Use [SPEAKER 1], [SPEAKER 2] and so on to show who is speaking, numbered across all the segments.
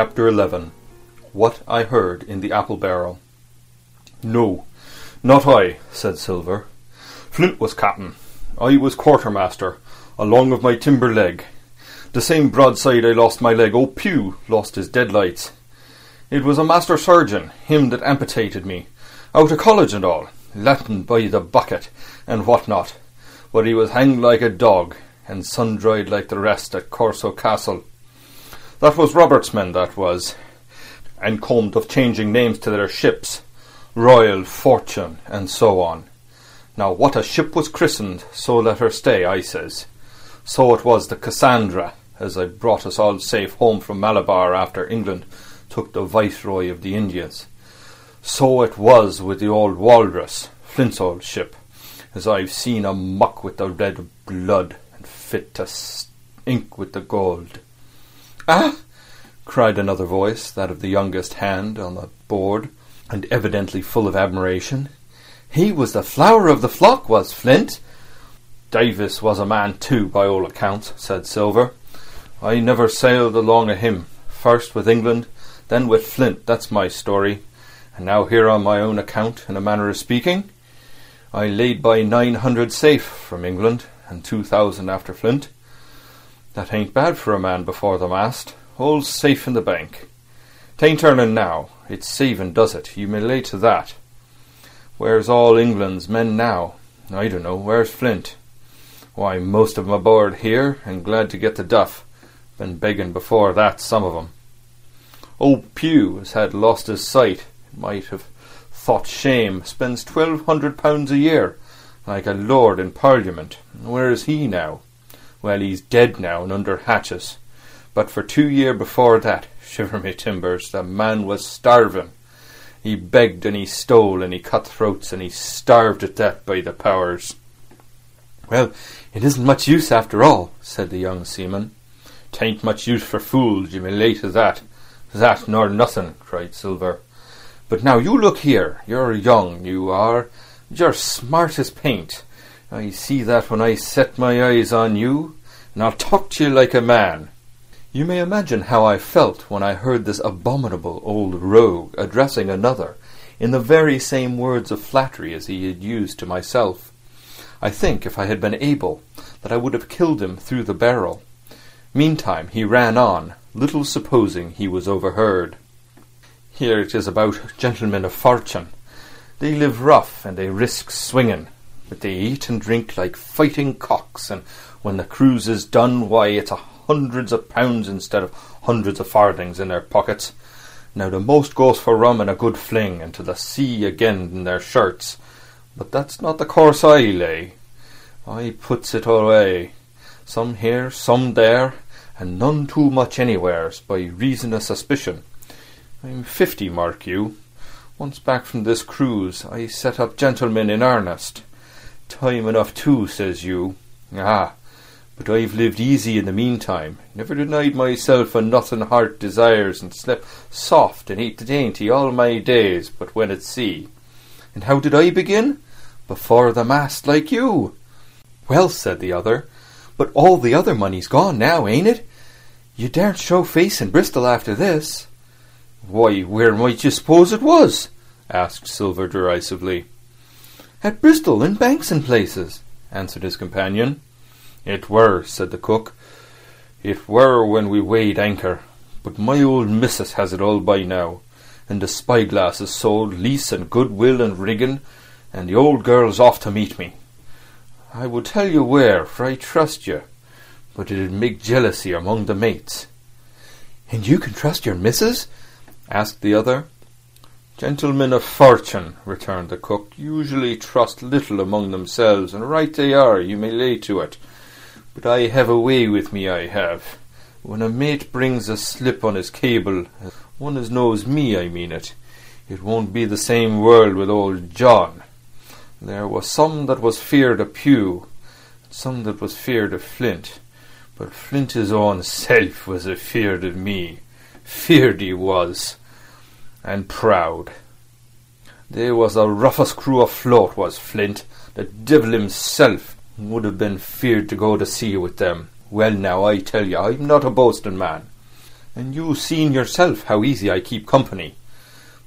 [SPEAKER 1] Chapter 11 What I Heard in the Apple Barrel No, not I, said Silver. Flint was captain. I was quartermaster, along of my timber leg. The same broadside I lost my leg, oh, old Pew lost his deadlights. It was a master surgeon, him that amputated me, out of college and all, Latin by the bucket, and what not. But he was hanged like a dog, and sun-dried like the rest at Corso Castle. That was Roberts' men, that was, and combed of changing names to their ships, Royal, Fortune, and so on. Now what a ship was christened, so let her stay, I says. So it was the Cassandra, as I brought us all safe home from Malabar after England took the Viceroy of the Indies. So it was with the old Walrus, Flint's old ship, as I've seen a muck with the red blood and fit to ink with the gold.
[SPEAKER 2] Ah! cried another voice, that of the youngest hand on the board, and evidently full of admiration. He was the flower of the flock, was Flint.
[SPEAKER 1] Davis was a man too, by all accounts, said Silver. I never sailed along of him, first with England, then with Flint, that's my story, and now here on my own account, in a manner of speaking. I laid by nine hundred safe from England, and two thousand after Flint. That ain't bad for a man before the mast. All's safe in the bank. Tain't earning now. It's saving does it. You may lay to that. Where's all England's men now? I don't know. Where's Flint? Why, most of 'em aboard here, and glad to get the duff. Been begging before that, some of 'em. Old Pew has had lost his sight. Might have thought shame. Spends twelve hundred pounds a year like a lord in Parliament. Where is he now? Well, he's dead now and under hatches. But for two year before that, shiver me timbers, the man was starving. He begged and he stole and he cut throats and he starved at that by the powers.
[SPEAKER 2] Well, it isn't much use after all, said the young seaman.
[SPEAKER 1] Tain't much use for fools, you may lay to that. That nor nothing, cried Silver. But now you look here, you're young, you are, you're smart as paint. I see that when I set my eyes on you, and I'll talk to you like a man.
[SPEAKER 2] You may imagine how I felt when I heard this abominable old rogue addressing another in the very same words of flattery as he had used to myself. I think, if I had been able, that I would have killed him through the barrel. Meantime he ran on, little supposing he was overheard. Here it is about gentlemen of fortune, they live rough and they risk swinging, but they eat and drink like fighting cocks, and when the cruise is done, why, it's hundreds of pounds instead of hundreds of farthings in their pockets. Now the most goes for rum and a good fling, and to the sea again in their shirts. But that's not the course I lay. I puts it away, some here, some there, and none too much anywheres, by reason of suspicion. I'm fifty, mark you, once back from this cruise, I set up gentlemen in earnest. Time enough too, says you. Ah, but I've lived easy in the meantime, never denied myself a nothing heart desires, and slept soft and ate dainty all my days, but when at sea. And how did I begin? Before the mast, like you. Well, said the other, but all the other money's gone now, ain't it? You daren't show face in Bristol after this.
[SPEAKER 1] Why, where might you suppose it was? asked Silver derisively.
[SPEAKER 2] At Bristol, in banks and places, answered his companion.
[SPEAKER 1] It were, said the cook. It were when we weighed anchor, but my old missus has it all by now, and the spyglass is sold, lease and goodwill and rigging, and the old girl's off to meet me. I would tell you where, for I trust you, but it'd make jealousy among the mates.
[SPEAKER 2] And you can trust your missus? asked the other.
[SPEAKER 1] Gentlemen of fortune, returned the cook, usually trust little among themselves, and right they are, you may lay to it. But I have a way with me, I have. When a mate brings a slip on his cable, one as knows me, I mean it, it won't be the same world with old John. There was some that was feared of Pew, some that was feared of Flint, but Flint his own self was afeard of me. Feared he was and proud. They was the roughest crew afloat, was Flint. The devil himself would have been feared to go to sea with them. Well, now, I tell you, I'm not a boasting man. and you seen yourself how easy I keep company.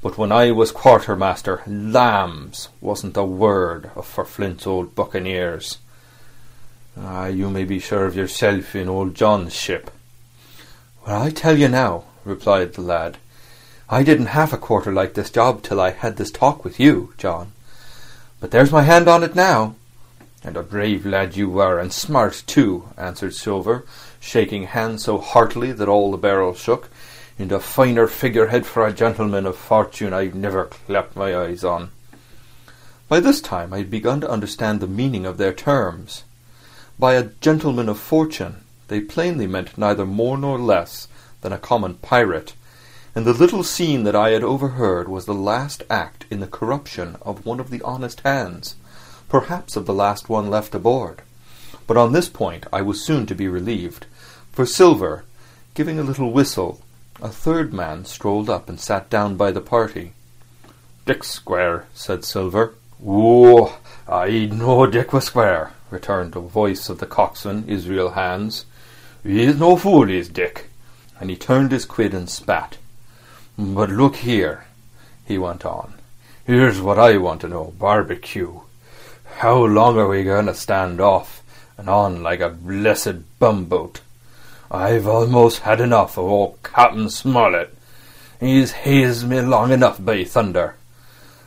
[SPEAKER 1] But when I was quartermaster, lambs wasn't a word for Flint's old buccaneers. Ah, you may be sure of yourself in old John's ship.
[SPEAKER 2] Well, I tell you now, replied the lad, I didn't have a quarter like this job till I had this talk with you, John. But there's my hand on it now.
[SPEAKER 1] And a brave lad you were, and smart too, answered Silver, shaking hands so heartily that all the barrel shook, and a finer figurehead for a gentleman of fortune I've never clapped my eyes on.
[SPEAKER 2] By this time I had begun to understand the meaning of their terms. By a gentleman of fortune they plainly meant neither more nor less than a common pirate, and the little scene that I had overheard was the last act in the corruption of one of the honest hands, perhaps of the last one left aboard. But on this point I was soon to be relieved, for Silver, giving a little whistle, a third man strolled up and sat down by the party.
[SPEAKER 1] Dick Square, said Silver. Oh, I know Dick was square, returned the voice of the coxswain, Israel Hands. He's no fool, is Dick. And he turned his quid and spat. But look here, he went on. Here's what I want to know, barbecue. How long are we going to stand off and on like a blessed bumboat? I've almost had enough of old Captain Smollett. He's hazed me long enough, by thunder.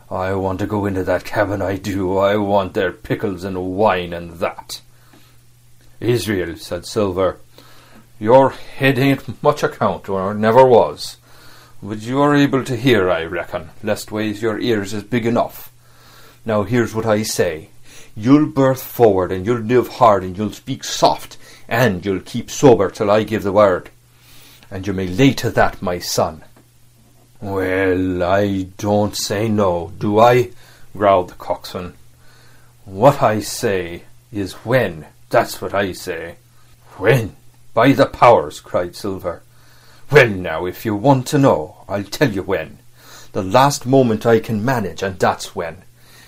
[SPEAKER 1] I want to go into that cabin, I do. I want their pickles and wine and that. Israel, said Silver, your head ain't much account, or never was. But you're able to hear, I reckon, lestways your ears is big enough. Now here's what I say. You'll berth forward, and you'll live hard, and you'll speak soft, and you'll keep sober till I give the word. And you may lay to that, my son.
[SPEAKER 2] Well, I don't say no, do I? growled the coxswain.
[SPEAKER 1] What I say is when, that's what I say.
[SPEAKER 2] When?
[SPEAKER 1] By the powers, cried Silver. Well, now, if you want to know, I'll tell you when. The last moment I can manage, and that's when.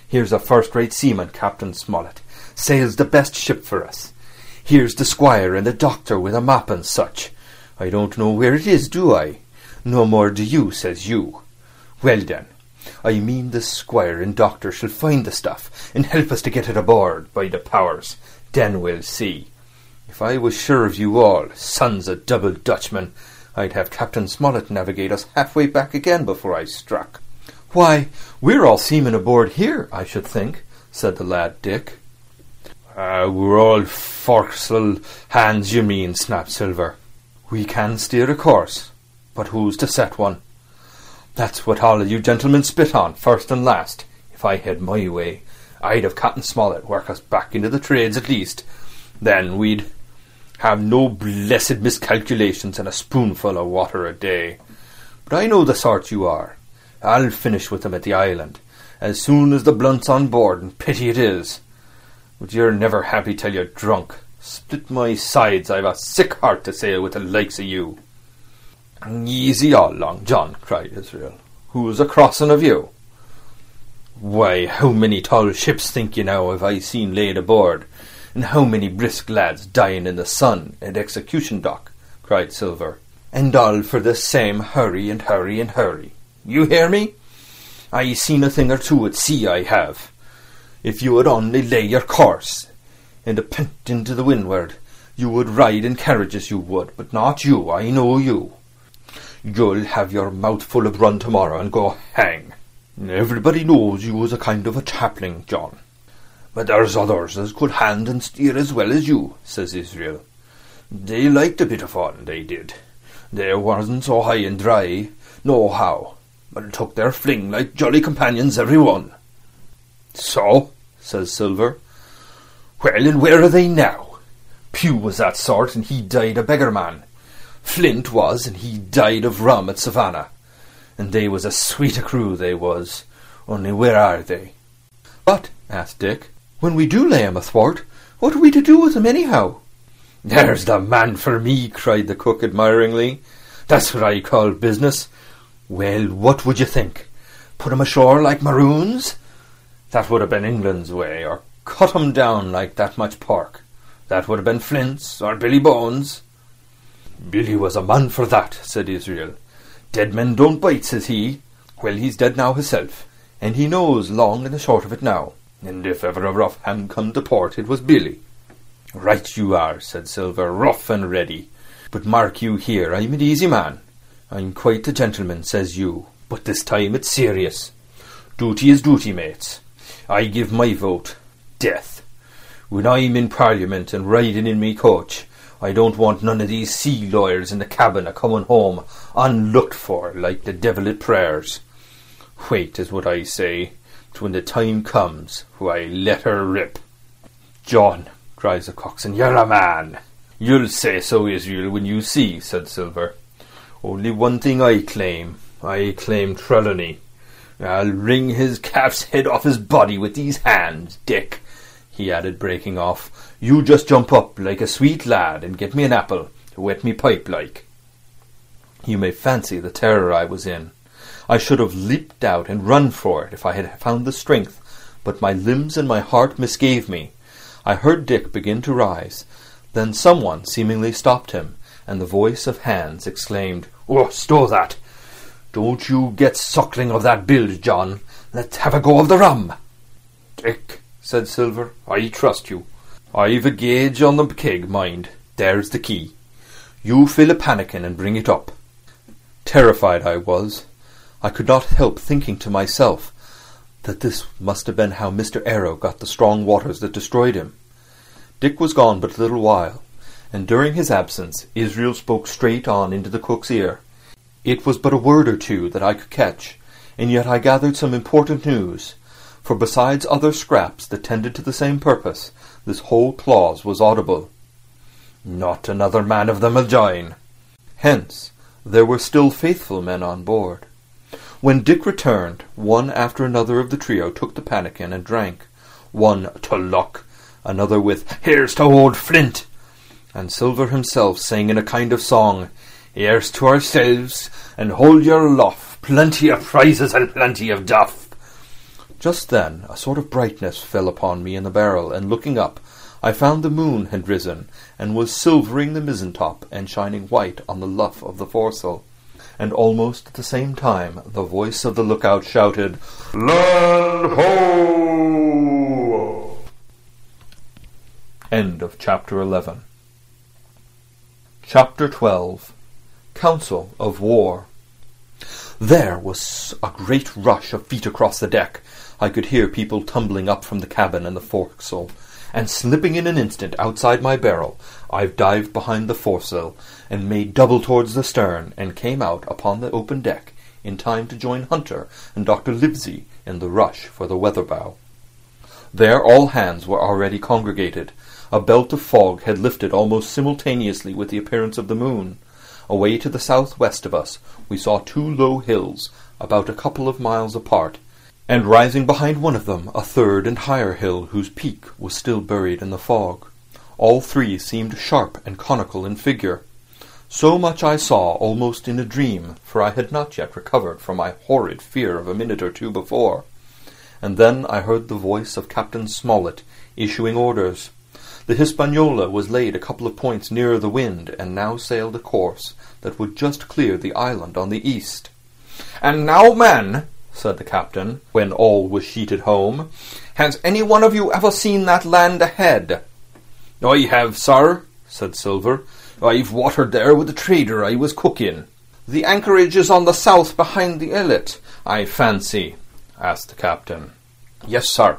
[SPEAKER 1] Here's a first-rate seaman, Captain Smollett, sails the best ship for us. Here's the squire and the doctor with a map and such. I don't know where it is, do I? No more do you, says you. Well then, I mean the squire and doctor shall find the stuff and help us to get it aboard, by the powers. Then we'll see. If I was sure of you all, sons of double Dutchmen, I'd have Captain Smollett navigate us halfway back again before I struck.
[SPEAKER 2] Why, we're all seamen aboard here, I should think, said the lad Dick.
[SPEAKER 1] Uh, we're all forecastle hands, you mean, snapped Silver.
[SPEAKER 2] We can steer a course, but who's to set one?
[SPEAKER 1] That's what all of you gentlemen spit on, first and last. If I had my way, I'd have Captain Smollett work us back into the trades at least. Then we'd have no blessed miscalculations and a spoonful of water a day. But I know the sort you are. I'll finish with them at the island, as soon as the blunt's on board, and pity it is. But you're never happy till you're drunk. Split my sides, I've a sick heart to sail with the likes of you.
[SPEAKER 2] Easy all Long John, cried Israel. Who's a crossin' of you?
[SPEAKER 1] Why, how many tall ships think you now have I seen laid aboard, and how many brisk lads dying in the sun at execution dock? cried Silver. And all for the same hurry and hurry and hurry. You hear me? I seen a thing or two at sea, I have. If you would only lay your course, and a pint into the windward, you would ride in carriages, you would, but not you, I know you. You'll have your mouth full of run tomorrow and go hang. Everybody knows you was a kind of a chaplain, John. But there's others as could hand and steer as well as you, says Israel. They liked a bit of fun, they did. They wasn't so high and dry, nohow, but took their fling like jolly companions every one. So, says Silver. Well, and where are they now? Pew was that sort, and he died a beggar man. Flint was, and he died of rum at Savannah. And they was a sweet a crew, they was. Only where are they?
[SPEAKER 2] But, asked Dick, when we do lay 'em athwart, what are we to do with 'em anyhow?
[SPEAKER 1] There's the man for me, cried the cook admiringly. That's what I call business. Well, what would you think? Put 'em ashore like maroons? That would have been England's way, or cut 'em down like that much pork. That would have been Flint's or Billy Bones. Billy was a man for that, said Israel. Dead men don't bite, says he. Well, he's dead now hisself, and he knows long and the short of it now. And if ever a rough hand come to port, it was Billy. Right you are, said Silver, rough and ready. But mark you here, I'm an easy man. I'm quite a gentleman, says you, but this time it's serious. Duty is duty, mates. I give my vote. Death. When I'm in Parliament and riding in me coach, I don't want none of these sea lawyers in the cabin a coming home unlooked for like the devil at prayers. Wait is what I say, when the time comes, why let her rip. John, cries the coxswain, you're a man. You'll say so, Israel, when you see, said Silver. Only one thing I claim. I claim Trelawney. I'll wring his calf's head off his body with these hands, Dick, he added, breaking off. You just jump up like a sweet lad and get me an apple to wet me pipe like. You may fancy the terror I was in. I should have leaped out and run for it if I had found the strength, but my limbs and my heart misgave me. I heard Dick begin to rise. Then someone seemingly stopped him, and the voice of Hands exclaimed, Oh, stow that! Don't you get suckling of that bilge, John. Let's have a go of the rum. Dick, said Silver, I trust you. I've a gauge on the keg, mind. There's the key. You fill a pannikin and bring it up. Terrified I was. I could not help thinking to myself that this must have been how Mr. Arrow got the strong waters that destroyed him. Dick was gone but a little while, and during his absence Israel spoke straight on into the cook's ear. It was but a word or two that I could catch, and yet I gathered some important news, for besides other scraps that tended to the same purpose, this whole clause was audible. Not another man of them'll join. Hence, there were still faithful men on board. When Dick returned, one after another of the trio took the pannikin and drank, one to luck, another with Here's to old Flint, and Silver himself sang in a kind of song, Here's to ourselves, and hold your luff, plenty of prizes and plenty of duff. Just then a sort of brightness fell upon me in the barrel, and looking up, I found the moon had risen, and was silvering the mizzen-top and shining white on the luff of the foresail. And almost at the same time the voice of the lookout shouted, Land ho! End of chapter 11. Chapter 12 Council of War There was a great rush of feet across the deck. I could hear people tumbling up from the cabin and the forecastle, and slipping in an instant outside my barrel, I dived behind the foresail and made double towards the stern, and came out upon the open deck in time to join Hunter and Dr. Livesey in the rush for the weather bow. There all hands were already congregated, a belt of fog had lifted almost simultaneously with the appearance of the moon. Away to the south-west of us we saw two low hills, about a couple of miles apart, and rising behind one of them a third and higher hill whose peak was still buried in the fog. All three seemed sharp and conical in figure. So much I saw almost in a dream, for I had not yet recovered from my horrid fear of a minute or two before. And then I heard the voice of Captain Smollett issuing orders. The Hispaniola was laid a couple of points nearer the wind, and now sailed a course that would just clear the island on the east. And now, men, said the captain, when all was sheeted home, has any one of you ever seen that land ahead? I have, sir, said Silver. I've watered there with the trader I was cooking. The anchorage is on the south behind the islet, I fancy, asked the captain. Yes, sir.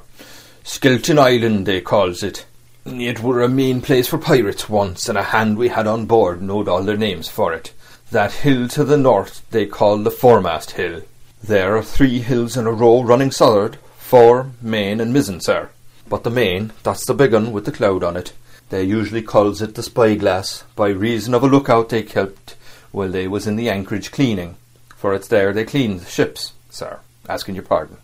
[SPEAKER 1] Skeleton Island, they calls it. It were a main place for pirates once, and a hand we had on board knowed all their names for it. That hill to the north they call the foremast hill. There are three hills in a row running southward, fore, main, and mizzen, sir. But the main, that's the big un with the cloud on it. They usually calls it the spyglass, by reason of a lookout they kept while they was in the anchorage cleaning, for it's there they clean the ships, sir, asking your pardon.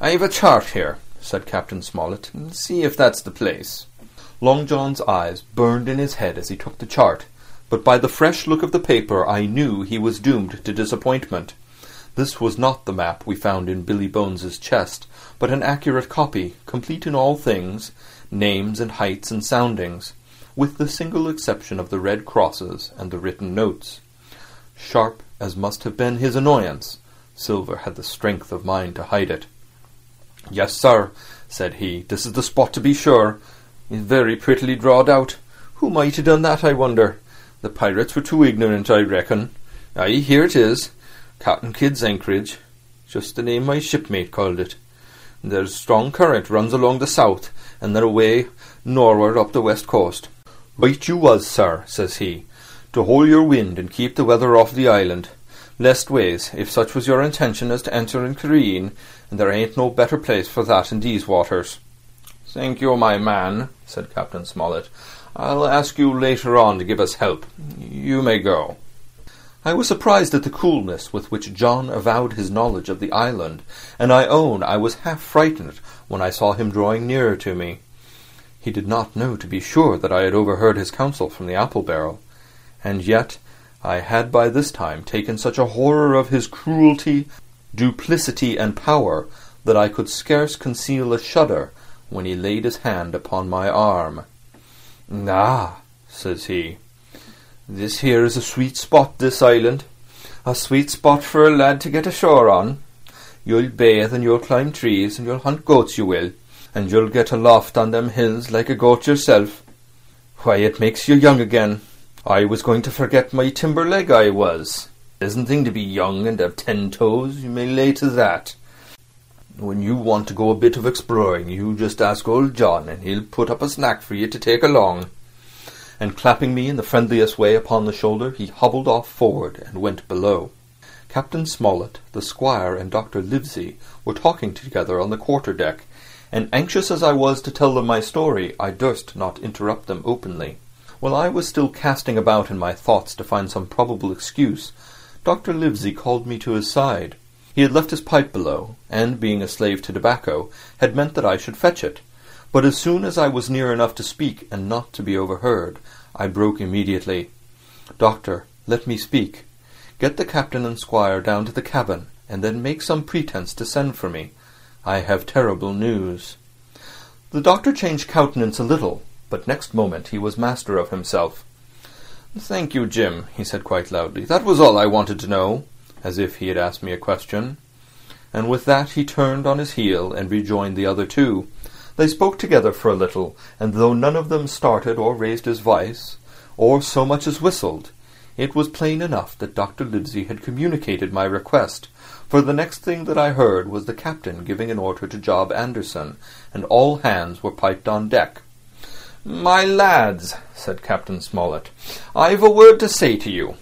[SPEAKER 1] I've a chart here, said Captain Smollett. See if that's the place. Long John's eyes burned in his head as he took the chart, but by the fresh look of the paper I knew he was doomed to disappointment. This was not the map we found in Billy Bones's chest, but an accurate copy, complete in all things, names and heights and soundings.
[SPEAKER 2] with the single exception of the red crosses and the written notes. Sharp as must have been his annoyance, Silver had the strength of mind to hide it. Yes, sir, said he, this is the spot to be sure. It's very prettily drawed out. Who might have done that, I wonder? The pirates were too ignorant, I reckon. Aye, here it is. Captain Kidd's anchorage. Just the name my shipmate called it. There's a strong current runs along the south, and then away norward up the west coast. Right you was, sir, says he, to hold your wind and keep the weather off the island. Leastways, if such was your intention as to enter in careen, and there ain't no better place for that in these waters. Thank you, my man, said Captain Smollett. I'll ask you later on to give us help. You may go. I was surprised at the coolness with which John avowed his knowledge of the island, and I own I was half frightened when I saw him drawing nearer to me. He did not know, to be sure, that I had overheard his counsel from the apple barrel, and yet I had by this time taken such a horror of his cruelty, duplicity, and power that I could scarce conceal a shudder when he laid his hand upon my arm. Ah, says he, this here is a sweet spot, this island. A sweet spot for a lad to get ashore on. You'll bathe and you'll climb trees and you'll hunt goats, you will, and you'll get aloft on them hills like a goat yourself. Why, it makes you young again. I was going to forget my timber leg, I was. Isn't thing to be young and have ten toes, you may lay to that. When you want to go a bit of exploring, you just ask old John, and he'll put up a snack for you to take along. And clapping me in the friendliest way upon the shoulder, he hobbled off forward and went below. Captain Smollett, the squire, and Dr. Livesey were talking together on the quarter-deck, and anxious as I was to tell them my story, I durst not interrupt them openly. While I was still casting about in my thoughts to find some probable excuse, Dr. Livesey called me to his side. He had left his pipe below, and, being a slave to tobacco, had meant that I should fetch it. But as soon as I was near enough to speak and not to be overheard, I broke immediately. Doctor, let me speak. Get the captain and squire down to the cabin, and then make some pretence to send for me. I have terrible news. The doctor changed countenance a little, but next moment he was master of himself. Thank you, Jim, he said quite loudly. That was all I wanted to know as if he had asked me a question. And with that he turned on his heel and rejoined the other two. They spoke together for a little, and though none of them started or raised his voice, or so much as whistled, it was plain enough that Dr. Livesey had communicated my request, for the next thing that I heard was the captain giving an order to Job Anderson, and all hands were piped on deck. My lads, said Captain Smollett, I've a word to say to you.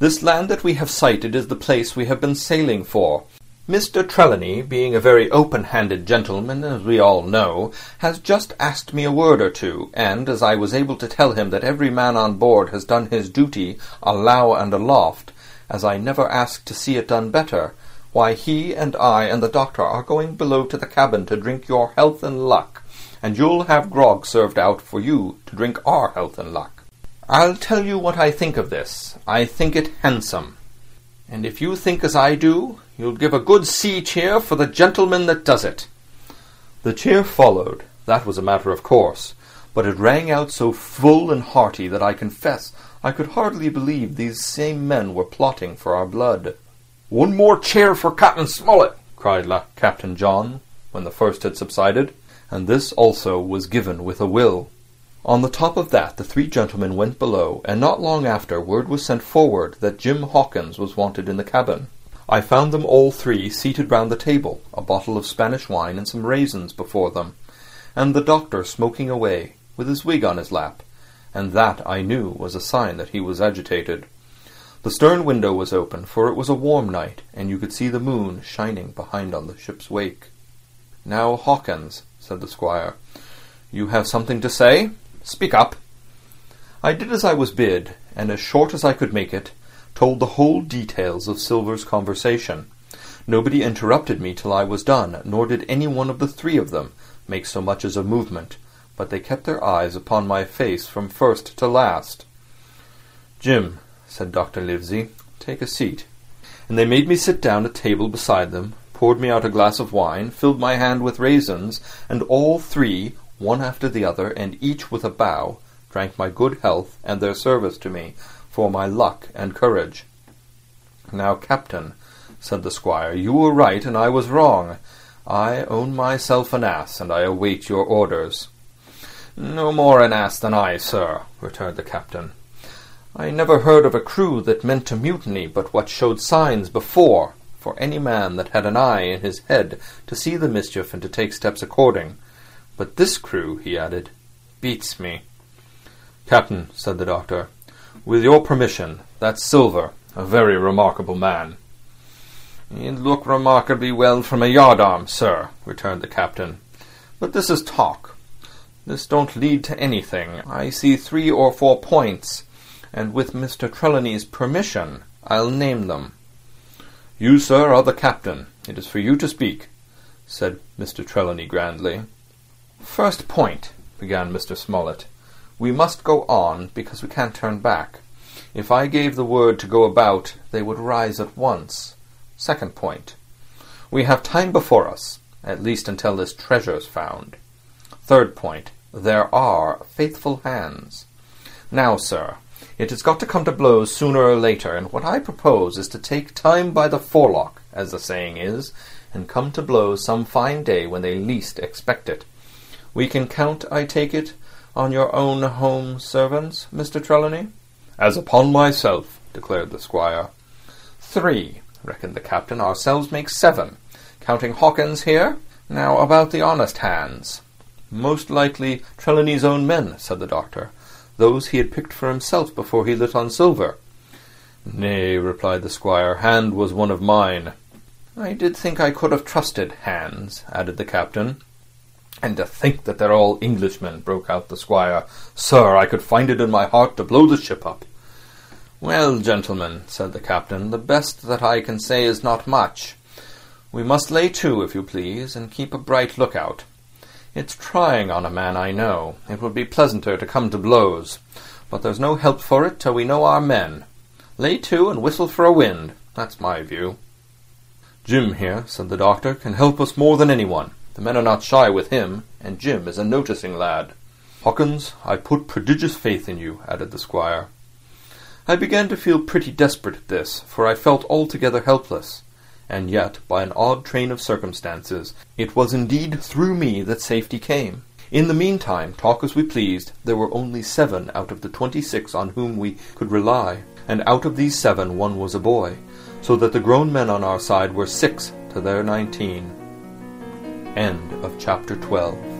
[SPEAKER 2] This land that we have sighted is the place we have been sailing for. Mr. Trelawney, being a very open-handed gentleman, as we all know, has just asked me a word or two, and as I was able to tell him that every man on board has done his duty alow and aloft, as I never asked to see it done better, why he and I and the doctor are going below to the cabin to drink your health and luck, and you'll have grog served out for you to drink our health and luck. I'll tell you what I think of this. I think it handsome. And if you think as I do, you'll give a good sea cheer for the gentleman that does it. The cheer followed. That was a matter of course. But it rang out so full and hearty that I confess I could hardly believe these same men were plotting for our blood. One more cheer for Captain Smollett, cried La- Captain John, when the first had subsided, and this also was given with a will. On the top of that the three gentlemen went below, and not long after word was sent forward that Jim Hawkins was wanted in the cabin. I found them all three seated round the table, a bottle of Spanish wine and some raisins before them, and the doctor smoking away, with his wig on his lap, and that, I knew, was a sign that he was agitated. The stern window was open, for it was a warm night, and you could see the moon shining behind on the ship's wake. Now, Hawkins, said the squire, you have something to say? Speak up. I did as I was bid, and as short as I could make it, told the whole details of Silver's conversation. Nobody interrupted me till I was done, nor did any one of the three of them make so much as a movement, but they kept their eyes upon my face from first to last. Jim, said Dr. Livesey, take a seat. And they made me sit down at table beside them, poured me out a glass of wine, filled my hand with raisins, and all three one after the other, and each with a bow, drank my good health and their service to me for my luck and courage. Now, captain, said the squire, you were right and I was wrong. I own myself an ass, and I await your orders. No more an ass than I, sir, returned the captain. I never heard of a crew that meant to mutiny but what showed signs before, for any man that had an eye in his head to see the mischief and to take steps according. But this crew, he added, beats me. Captain, said the doctor, with your permission, that's Silver, a very remarkable man. He'd look remarkably well from a yardarm, sir, returned the captain. But this is talk. This don't lead to anything. I see three or four points, and with Mr. Trelawney's permission, I'll name them. You, sir, are the captain. It is for you to speak, said Mr. Trelawney grandly. First point, began Mr. Smollett. We must go on, because we can't turn back. If I gave the word to go about, they would rise at once. Second point. We have time before us, at least until this treasure is found. Third point. There are faithful hands. Now, sir, it has got to come to blows sooner or later, and what I propose is to take time by the forelock, as the saying is, and come to blows some fine day when they least expect it. We can count, I take it, on your own home servants, Mr. Trelawney?
[SPEAKER 1] As upon myself, declared the squire.
[SPEAKER 2] Three, reckoned the captain. Ourselves make seven, counting Hawkins here. Now about the honest hands. Most likely Trelawney's own men, said the doctor those he had picked for himself before he lit on Silver.
[SPEAKER 1] Nay, replied the squire, Hand was one of mine.
[SPEAKER 2] I did think I could have trusted Hands, added the captain. And to think that they're all Englishmen, broke out the squire.
[SPEAKER 1] Sir, I could find it in my heart to blow the ship up.
[SPEAKER 2] Well, gentlemen, said the captain, the best that I can say is not much. We must lay to, if you please, and keep a bright lookout. It's trying on a man, I know. It would be pleasanter to come to blows. But there's no help for it till we know our men. Lay to and whistle for a wind. That's my view.
[SPEAKER 1] Jim here, said the doctor, can help us more than anyone. The men are not shy with him, and Jim is a noticing lad. Hawkins, I put prodigious faith in you, added the squire.
[SPEAKER 2] I began to feel pretty desperate at this, for I felt altogether helpless and yet, by an odd train of circumstances, it was indeed through me that safety came. In the meantime, talk as we pleased, there were only seven out of the twenty-six on whom we could rely, and out of these seven one was a boy, so that the grown men on our side were six to their nineteen. End of chapter 12